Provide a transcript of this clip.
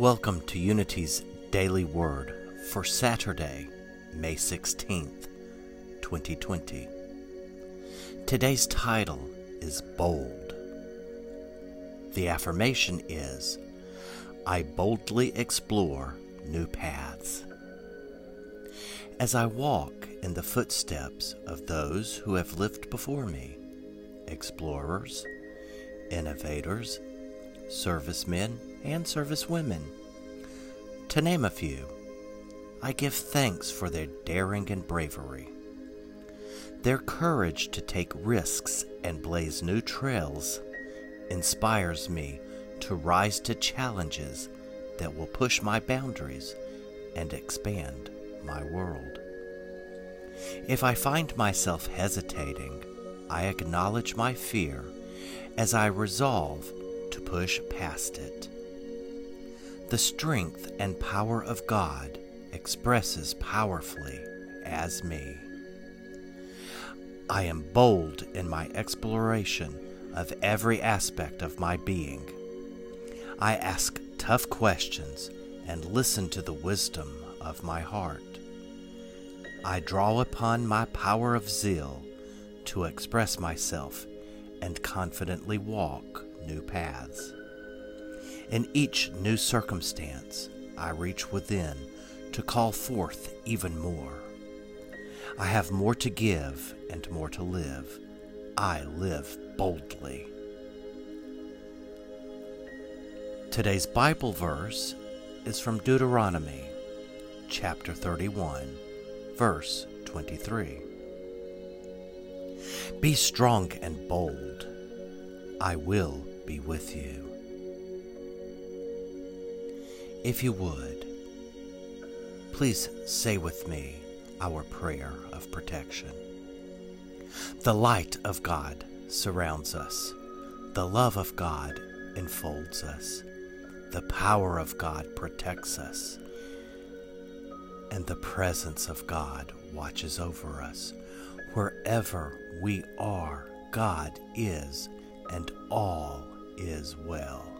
Welcome to Unity's Daily Word for Saturday, May 16th, 2020. Today's title is Bold. The affirmation is I boldly explore new paths. As I walk in the footsteps of those who have lived before me, explorers, innovators, servicemen, and service women. To name a few, I give thanks for their daring and bravery. Their courage to take risks and blaze new trails inspires me to rise to challenges that will push my boundaries and expand my world. If I find myself hesitating, I acknowledge my fear as I resolve to push past it. The strength and power of God expresses powerfully as me. I am bold in my exploration of every aspect of my being. I ask tough questions and listen to the wisdom of my heart. I draw upon my power of zeal to express myself and confidently walk new paths. In each new circumstance, I reach within to call forth even more. I have more to give and more to live. I live boldly. Today's Bible verse is from Deuteronomy chapter 31, verse 23. Be strong and bold. I will be with you. If you would, please say with me our prayer of protection. The light of God surrounds us, the love of God enfolds us, the power of God protects us, and the presence of God watches over us. Wherever we are, God is, and all is well.